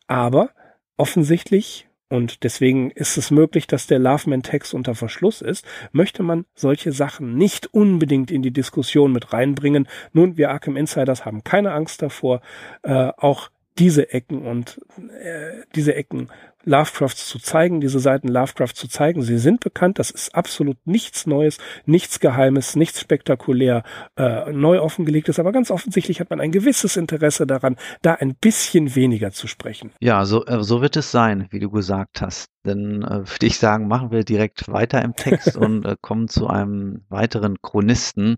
Aber offensichtlich und deswegen ist es möglich, dass der Loveman-Text unter Verschluss ist, möchte man solche Sachen nicht unbedingt in die Diskussion mit reinbringen. Nun, wir Arkham Insiders haben keine Angst davor, äh, auch diese Ecken und äh, diese Ecken Lovecrafts zu zeigen, diese Seiten Lovecraft zu zeigen. Sie sind bekannt, das ist absolut nichts Neues, nichts Geheimes, nichts spektakulär äh, neu offengelegtes, aber ganz offensichtlich hat man ein gewisses Interesse daran, da ein bisschen weniger zu sprechen. Ja, so, äh, so wird es sein, wie du gesagt hast. Dann äh, würde ich sagen, machen wir direkt weiter im Text und äh, kommen zu einem weiteren Chronisten,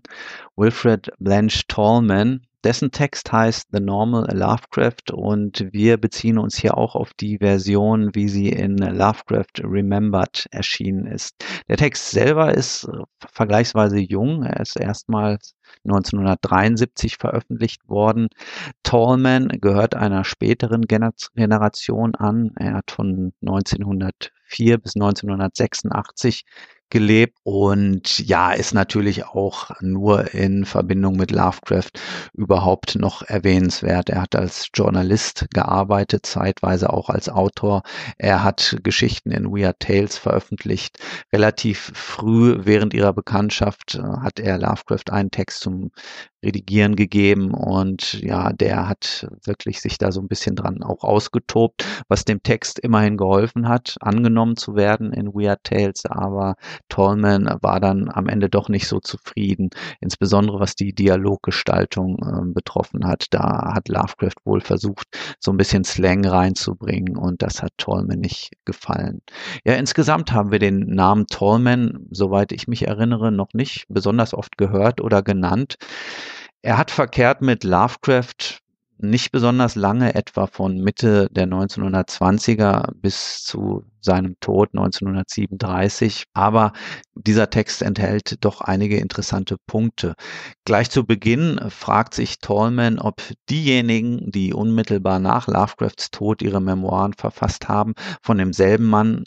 Wilfred Blanche Tallman, dessen Text heißt The Normal Lovecraft und wir beziehen uns hier auch auf die Version, wie sie in Lovecraft Remembered erschienen ist. Der Text selber ist äh, vergleichsweise jung. Er ist erstmals 1973 veröffentlicht worden. Tallman gehört einer späteren Generation an. Er hat von 1904 bis 1986 gelebt und ja, ist natürlich auch nur in Verbindung mit Lovecraft überhaupt noch erwähnenswert. Er hat als Journalist gearbeitet, zeitweise auch als Autor. Er hat Geschichten in Weird Tales veröffentlicht. Relativ früh während ihrer Bekanntschaft äh, hat er Lovecraft einen Text zum Redigieren gegeben und ja, der hat wirklich sich da so ein bisschen dran auch ausgetobt, was dem Text immerhin geholfen hat, angenommen zu werden in Weird Tales, aber Tallman war dann am Ende doch nicht so zufrieden, insbesondere was die Dialoggestaltung äh, betroffen hat. Da hat Lovecraft wohl versucht, so ein bisschen Slang reinzubringen und das hat Tallman nicht gefallen. Ja, insgesamt haben wir den Namen Tallman, soweit ich mich erinnere, noch nicht besonders oft gehört oder genannt. Er hat verkehrt mit Lovecraft nicht besonders lange, etwa von Mitte der 1920er bis zu seinem Tod 1937. Aber dieser Text enthält doch einige interessante Punkte. Gleich zu Beginn fragt sich Tallman, ob diejenigen, die unmittelbar nach Lovecrafts Tod ihre Memoiren verfasst haben, von demselben Mann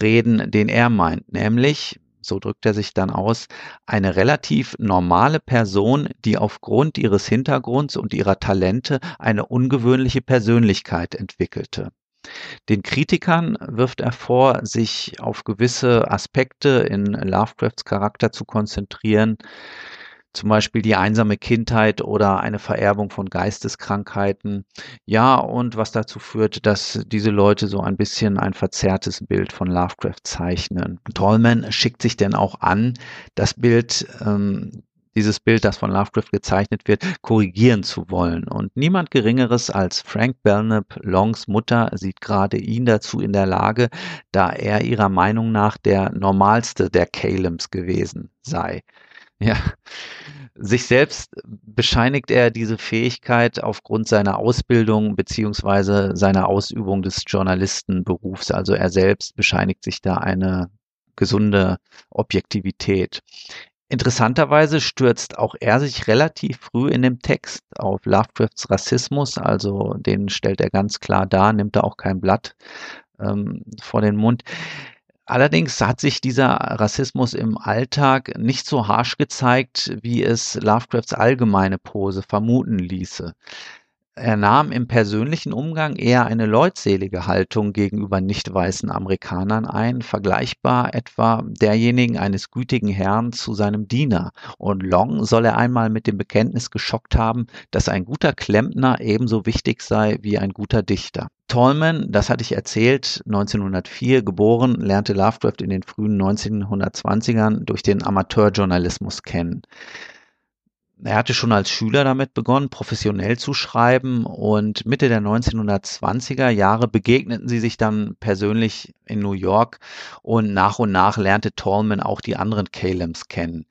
reden, den er meint, nämlich so drückt er sich dann aus, eine relativ normale Person, die aufgrund ihres Hintergrunds und ihrer Talente eine ungewöhnliche Persönlichkeit entwickelte. Den Kritikern wirft er vor, sich auf gewisse Aspekte in Lovecrafts Charakter zu konzentrieren, zum Beispiel die einsame Kindheit oder eine Vererbung von Geisteskrankheiten. Ja, und was dazu führt, dass diese Leute so ein bisschen ein verzerrtes Bild von Lovecraft zeichnen. Tolman schickt sich denn auch an, das Bild ähm, dieses Bild, das von Lovecraft gezeichnet wird, korrigieren zu wollen. Und niemand Geringeres als Frank Belknap, Longs Mutter, sieht gerade ihn dazu in der Lage, da er ihrer Meinung nach der normalste der Calems gewesen sei. Ja. Sich selbst bescheinigt er diese Fähigkeit aufgrund seiner Ausbildung beziehungsweise seiner Ausübung des Journalistenberufs. Also er selbst bescheinigt sich da eine gesunde Objektivität. Interessanterweise stürzt auch er sich relativ früh in dem Text auf Lovecrafts Rassismus, also den stellt er ganz klar dar, nimmt er auch kein Blatt ähm, vor den Mund. Allerdings hat sich dieser Rassismus im Alltag nicht so harsch gezeigt, wie es Lovecrafts allgemeine Pose vermuten ließe. Er nahm im persönlichen Umgang eher eine leutselige Haltung gegenüber nicht weißen Amerikanern ein, vergleichbar etwa derjenigen eines gütigen Herrn zu seinem Diener. Und Long soll er einmal mit dem Bekenntnis geschockt haben, dass ein guter Klempner ebenso wichtig sei wie ein guter Dichter. Tallman, das hatte ich erzählt, 1904 geboren, lernte Lovecraft in den frühen 1920ern durch den Amateurjournalismus kennen. Er hatte schon als Schüler damit begonnen, professionell zu schreiben und Mitte der 1920er Jahre begegneten sie sich dann persönlich in New York und nach und nach lernte Tallman auch die anderen Calems kennen.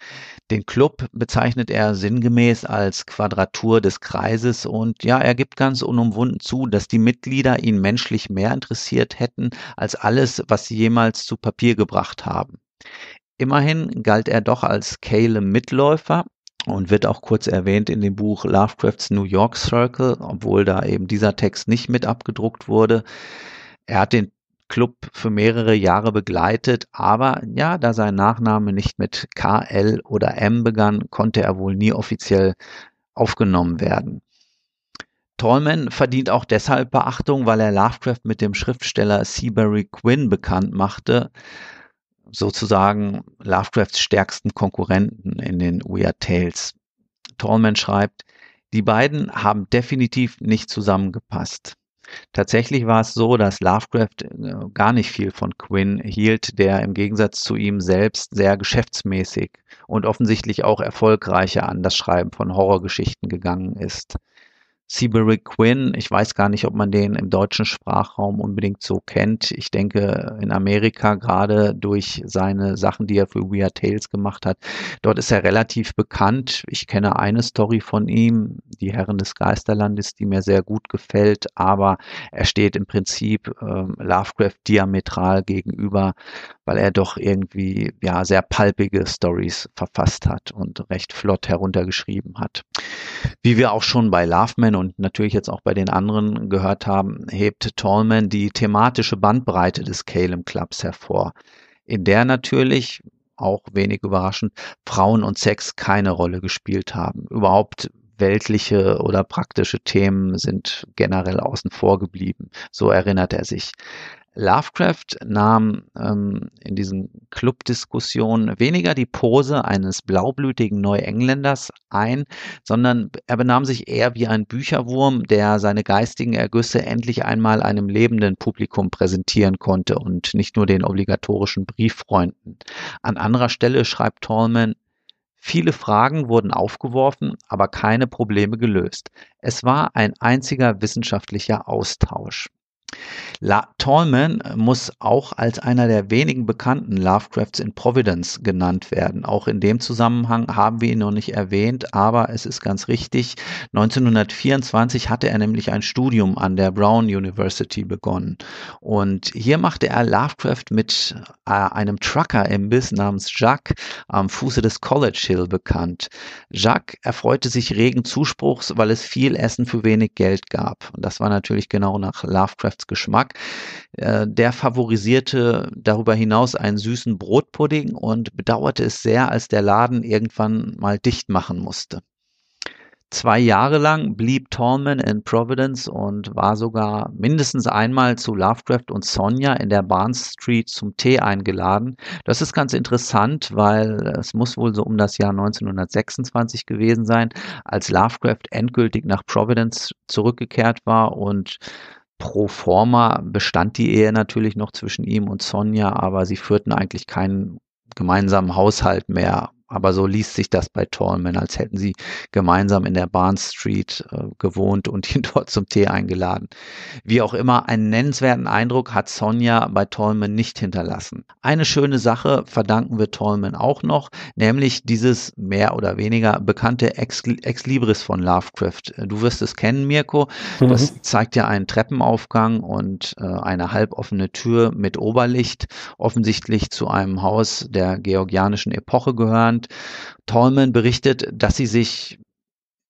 Den Club bezeichnet er sinngemäß als Quadratur des Kreises und ja, er gibt ganz unumwunden zu, dass die Mitglieder ihn menschlich mehr interessiert hätten als alles, was sie jemals zu Papier gebracht haben. Immerhin galt er doch als Calem-Mitläufer und wird auch kurz erwähnt in dem Buch Lovecrafts New York Circle, obwohl da eben dieser Text nicht mit abgedruckt wurde. Er hat den Club für mehrere Jahre begleitet, aber ja, da sein Nachname nicht mit K, L oder M begann, konnte er wohl nie offiziell aufgenommen werden. Tallman verdient auch deshalb Beachtung, weil er Lovecraft mit dem Schriftsteller Seabury Quinn bekannt machte, sozusagen Lovecrafts stärksten Konkurrenten in den Weird Tales. Tallman schreibt, die beiden haben definitiv nicht zusammengepasst. Tatsächlich war es so, dass Lovecraft äh, gar nicht viel von Quinn hielt, der im Gegensatz zu ihm selbst sehr geschäftsmäßig und offensichtlich auch erfolgreicher an das Schreiben von Horrorgeschichten gegangen ist. Seabury Quinn, ich weiß gar nicht, ob man den im deutschen Sprachraum unbedingt so kennt. Ich denke, in Amerika gerade durch seine Sachen, die er für Weird Tales gemacht hat, dort ist er relativ bekannt. Ich kenne eine Story von ihm, die Herren des Geisterlandes, die mir sehr gut gefällt, aber er steht im Prinzip äh, Lovecraft diametral gegenüber, weil er doch irgendwie ja sehr palpige Stories verfasst hat und recht flott heruntergeschrieben hat. Wie wir auch schon bei Loveman und natürlich jetzt auch bei den anderen gehört haben, hebt Tallman die thematische Bandbreite des Calem Clubs hervor, in der natürlich auch wenig überraschend Frauen und Sex keine Rolle gespielt haben. Überhaupt weltliche oder praktische Themen sind generell außen vor geblieben. So erinnert er sich. Lovecraft nahm ähm, in diesen Clubdiskussionen weniger die Pose eines blaublütigen Neuengländers ein, sondern er benahm sich eher wie ein Bücherwurm, der seine geistigen Ergüsse endlich einmal einem lebenden Publikum präsentieren konnte und nicht nur den obligatorischen Brieffreunden. An anderer Stelle schreibt Tallman, Viele Fragen wurden aufgeworfen, aber keine Probleme gelöst. Es war ein einziger wissenschaftlicher Austausch. La Tallman muss auch als einer der wenigen bekannten Lovecrafts in Providence genannt werden. Auch in dem Zusammenhang haben wir ihn noch nicht erwähnt, aber es ist ganz richtig. 1924 hatte er nämlich ein Studium an der Brown University begonnen. Und hier machte er Lovecraft mit äh, einem Trucker-Imbiss namens Jacques am Fuße des College Hill bekannt. Jacques erfreute sich regen Zuspruchs, weil es viel Essen für wenig Geld gab. Und das war natürlich genau nach Lovecraft Geschmack. Äh, der favorisierte darüber hinaus einen süßen Brotpudding und bedauerte es sehr, als der Laden irgendwann mal dicht machen musste. Zwei Jahre lang blieb Tallman in Providence und war sogar mindestens einmal zu Lovecraft und Sonja in der Barnes Street zum Tee eingeladen. Das ist ganz interessant, weil es muss wohl so um das Jahr 1926 gewesen sein, als Lovecraft endgültig nach Providence zurückgekehrt war und Pro forma bestand die Ehe natürlich noch zwischen ihm und Sonja, aber sie führten eigentlich keinen gemeinsamen Haushalt mehr aber so liest sich das bei Tallman, als hätten sie gemeinsam in der Barnes Street äh, gewohnt und ihn dort zum Tee eingeladen. Wie auch immer, einen nennenswerten Eindruck hat Sonja bei Tallman nicht hinterlassen. Eine schöne Sache verdanken wir Tallman auch noch, nämlich dieses mehr oder weniger bekannte Ex, Ex Libris von Lovecraft. Du wirst es kennen, Mirko. Mhm. Das zeigt ja einen Treppenaufgang und äh, eine halboffene Tür mit Oberlicht, offensichtlich zu einem Haus der georgianischen Epoche gehören Deutschland. Tallman berichtet, dass sie sich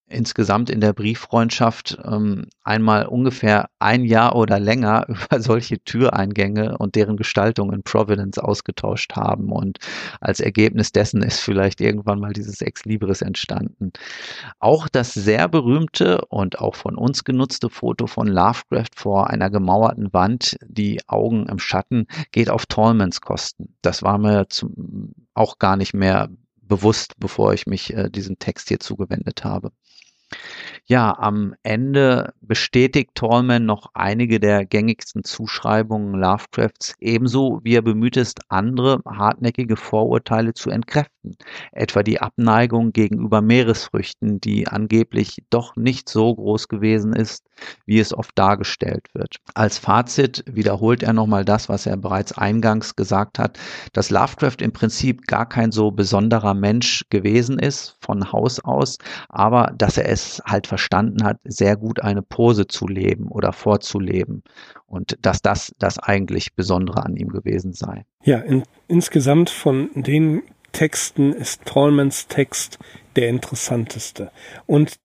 insgesamt in der Brieffreundschaft ähm, einmal ungefähr ein Jahr oder länger über solche Türeingänge und deren Gestaltung in Providence ausgetauscht haben. Und als Ergebnis dessen ist vielleicht irgendwann mal dieses Ex Libris entstanden. Auch das sehr berühmte und auch von uns genutzte Foto von Lovecraft vor einer gemauerten Wand, die Augen im Schatten, geht auf Tallmans Kosten. Das war mir zum, auch gar nicht mehr bewusst, bevor ich mich äh, diesem Text hier zugewendet habe. Ja, am Ende bestätigt Tallman noch einige der gängigsten Zuschreibungen Lovecrafts, ebenso wie er bemüht ist, andere hartnäckige Vorurteile zu entkräften, etwa die Abneigung gegenüber Meeresfrüchten, die angeblich doch nicht so groß gewesen ist, wie es oft dargestellt wird. Als Fazit wiederholt er nochmal das, was er bereits eingangs gesagt hat, dass Lovecraft im Prinzip gar kein so besonderer Mensch gewesen ist von Haus aus, aber dass er es halt verstanden hat, sehr gut eine Pose zu leben oder vorzuleben und dass das das eigentlich Besondere an ihm gewesen sei. Ja, in, insgesamt von den Texten ist Tallmans Text der interessanteste. Und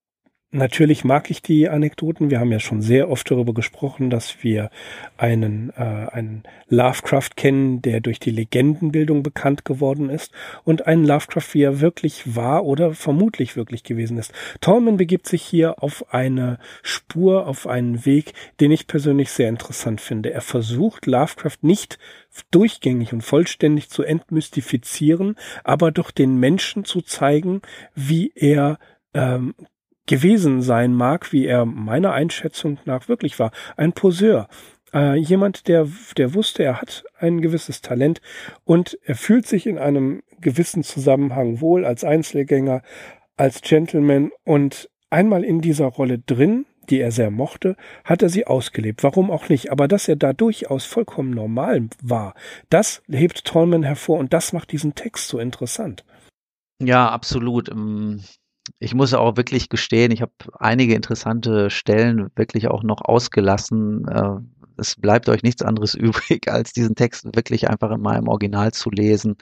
Natürlich mag ich die Anekdoten. Wir haben ja schon sehr oft darüber gesprochen, dass wir einen, äh, einen Lovecraft kennen, der durch die Legendenbildung bekannt geworden ist und einen Lovecraft, wie er wirklich war oder vermutlich wirklich gewesen ist. Tolman begibt sich hier auf eine Spur, auf einen Weg, den ich persönlich sehr interessant finde. Er versucht Lovecraft nicht durchgängig und vollständig zu entmystifizieren, aber doch den Menschen zu zeigen, wie er ähm, gewesen sein mag, wie er meiner Einschätzung nach wirklich war. Ein Poseur. Äh, jemand, der, der wusste, er hat ein gewisses Talent und er fühlt sich in einem gewissen Zusammenhang wohl als Einzelgänger, als Gentleman und einmal in dieser Rolle drin, die er sehr mochte, hat er sie ausgelebt. Warum auch nicht? Aber dass er da durchaus vollkommen normal war, das hebt Tolman hervor und das macht diesen Text so interessant. Ja, absolut. Ich muss auch wirklich gestehen, ich habe einige interessante Stellen wirklich auch noch ausgelassen. Äh, es bleibt euch nichts anderes übrig, als diesen Text wirklich einfach in meinem Original zu lesen.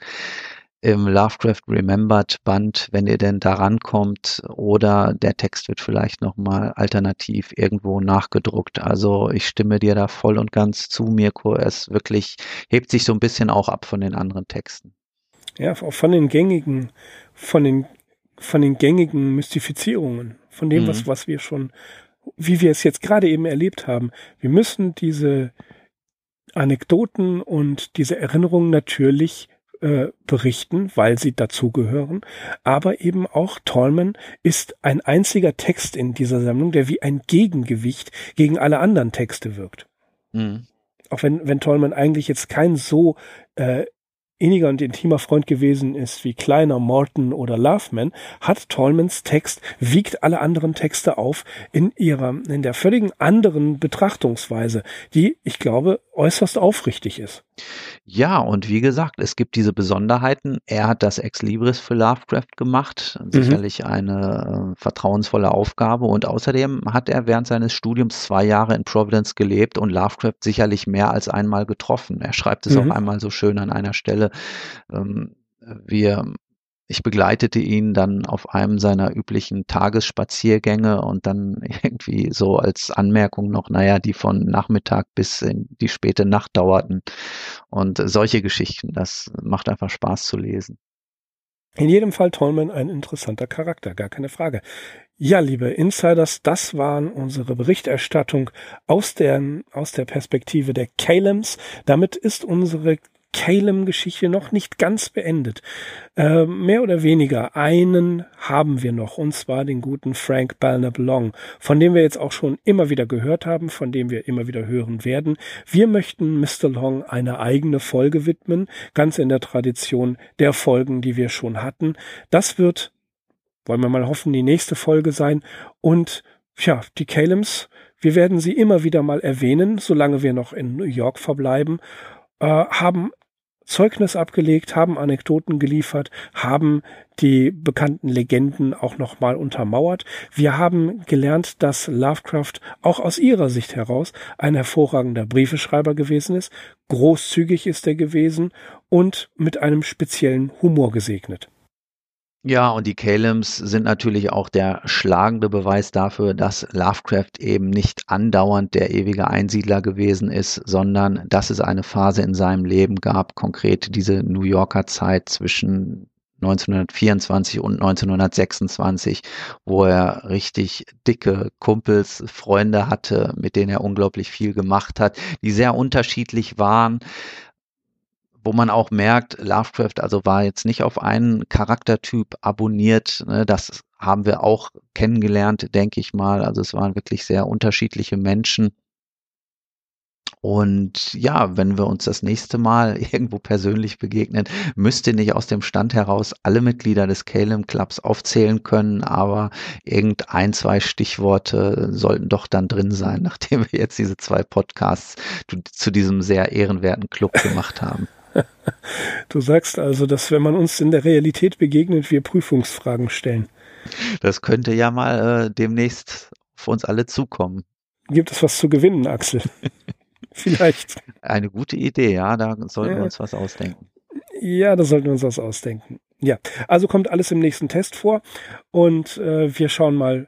Im Lovecraft Remembered Band, wenn ihr denn da rankommt, oder der Text wird vielleicht nochmal alternativ irgendwo nachgedruckt. Also ich stimme dir da voll und ganz zu, Mirko. Es wirklich hebt sich so ein bisschen auch ab von den anderen Texten. Ja, von den gängigen, von den von den gängigen Mystifizierungen, von dem, mhm. was, was wir schon, wie wir es jetzt gerade eben erlebt haben. Wir müssen diese Anekdoten und diese Erinnerungen natürlich äh, berichten, weil sie dazugehören. Aber eben auch Tolman ist ein einziger Text in dieser Sammlung, der wie ein Gegengewicht gegen alle anderen Texte wirkt. Mhm. Auch wenn, wenn Tolman eigentlich jetzt kein so äh, inniger und intimer Freund gewesen ist wie Kleiner, Morton oder Loveman, hat Tolmans Text wiegt alle anderen Texte auf in ihrer, in der völligen anderen Betrachtungsweise, die, ich glaube, äußerst aufrichtig ist. Ja, und wie gesagt, es gibt diese Besonderheiten. Er hat das Ex Libris für Lovecraft gemacht, mhm. sicherlich eine äh, vertrauensvolle Aufgabe. Und außerdem hat er während seines Studiums zwei Jahre in Providence gelebt und Lovecraft sicherlich mehr als einmal getroffen. Er schreibt es mhm. auch einmal so schön an einer Stelle. Ähm, wir ich begleitete ihn dann auf einem seiner üblichen Tagesspaziergänge und dann irgendwie so als Anmerkung noch, naja, die von Nachmittag bis in die späte Nacht dauerten. Und solche Geschichten, das macht einfach Spaß zu lesen. In jedem Fall Tolman ein interessanter Charakter, gar keine Frage. Ja, liebe Insiders, das waren unsere Berichterstattung aus der, aus der Perspektive der Calems. Damit ist unsere Calem-Geschichte noch nicht ganz beendet. Äh, mehr oder weniger einen haben wir noch, und zwar den guten Frank Belknap Long, von dem wir jetzt auch schon immer wieder gehört haben, von dem wir immer wieder hören werden. Wir möchten Mr. Long eine eigene Folge widmen, ganz in der Tradition der Folgen, die wir schon hatten. Das wird, wollen wir mal hoffen, die nächste Folge sein. Und ja, die Calems, wir werden sie immer wieder mal erwähnen, solange wir noch in New York verbleiben, äh, haben Zeugnis abgelegt, haben Anekdoten geliefert, haben die bekannten Legenden auch nochmal untermauert. Wir haben gelernt, dass Lovecraft auch aus ihrer Sicht heraus ein hervorragender Briefeschreiber gewesen ist, großzügig ist er gewesen und mit einem speziellen Humor gesegnet. Ja, und die Calems sind natürlich auch der schlagende Beweis dafür, dass Lovecraft eben nicht andauernd der ewige Einsiedler gewesen ist, sondern dass es eine Phase in seinem Leben gab, konkret diese New Yorker Zeit zwischen 1924 und 1926, wo er richtig dicke Kumpels, Freunde hatte, mit denen er unglaublich viel gemacht hat, die sehr unterschiedlich waren wo man auch merkt, Lovecraft also war jetzt nicht auf einen Charaktertyp abonniert. Ne, das haben wir auch kennengelernt, denke ich mal. Also es waren wirklich sehr unterschiedliche Menschen. Und ja, wenn wir uns das nächste Mal irgendwo persönlich begegnen, müsste nicht aus dem Stand heraus alle Mitglieder des Calem Clubs aufzählen können, aber irgendein, zwei Stichworte sollten doch dann drin sein, nachdem wir jetzt diese zwei Podcasts zu diesem sehr ehrenwerten Club gemacht haben. Du sagst also, dass wenn man uns in der Realität begegnet, wir Prüfungsfragen stellen. Das könnte ja mal äh, demnächst auf uns alle zukommen. Gibt es was zu gewinnen, Axel? Vielleicht. Eine gute Idee, ja, da sollten wir uns was ausdenken. Ja, da sollten wir uns was ausdenken. Ja, also kommt alles im nächsten Test vor und äh, wir schauen mal,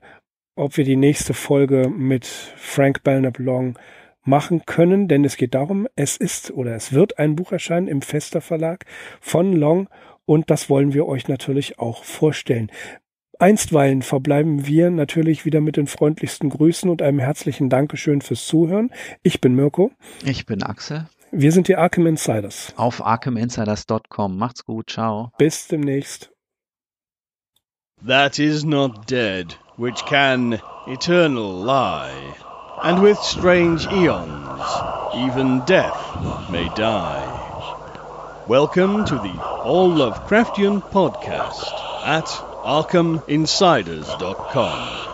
ob wir die nächste Folge mit Frank Belknap Long machen können, denn es geht darum, es ist oder es wird ein Buch erscheinen im Fester Verlag von Long und das wollen wir euch natürlich auch vorstellen. Einstweilen verbleiben wir natürlich wieder mit den freundlichsten Grüßen und einem herzlichen Dankeschön fürs Zuhören. Ich bin Mirko. Ich bin Axel. Wir sind die Arkham Insiders. Auf arkhaminsiders.com. Macht's gut. Ciao. Bis demnächst. That is not dead, which can eternal lie. And with strange eons, even death may die. Welcome to the All Lovecraftian Podcast at ArkhamInsiders.com.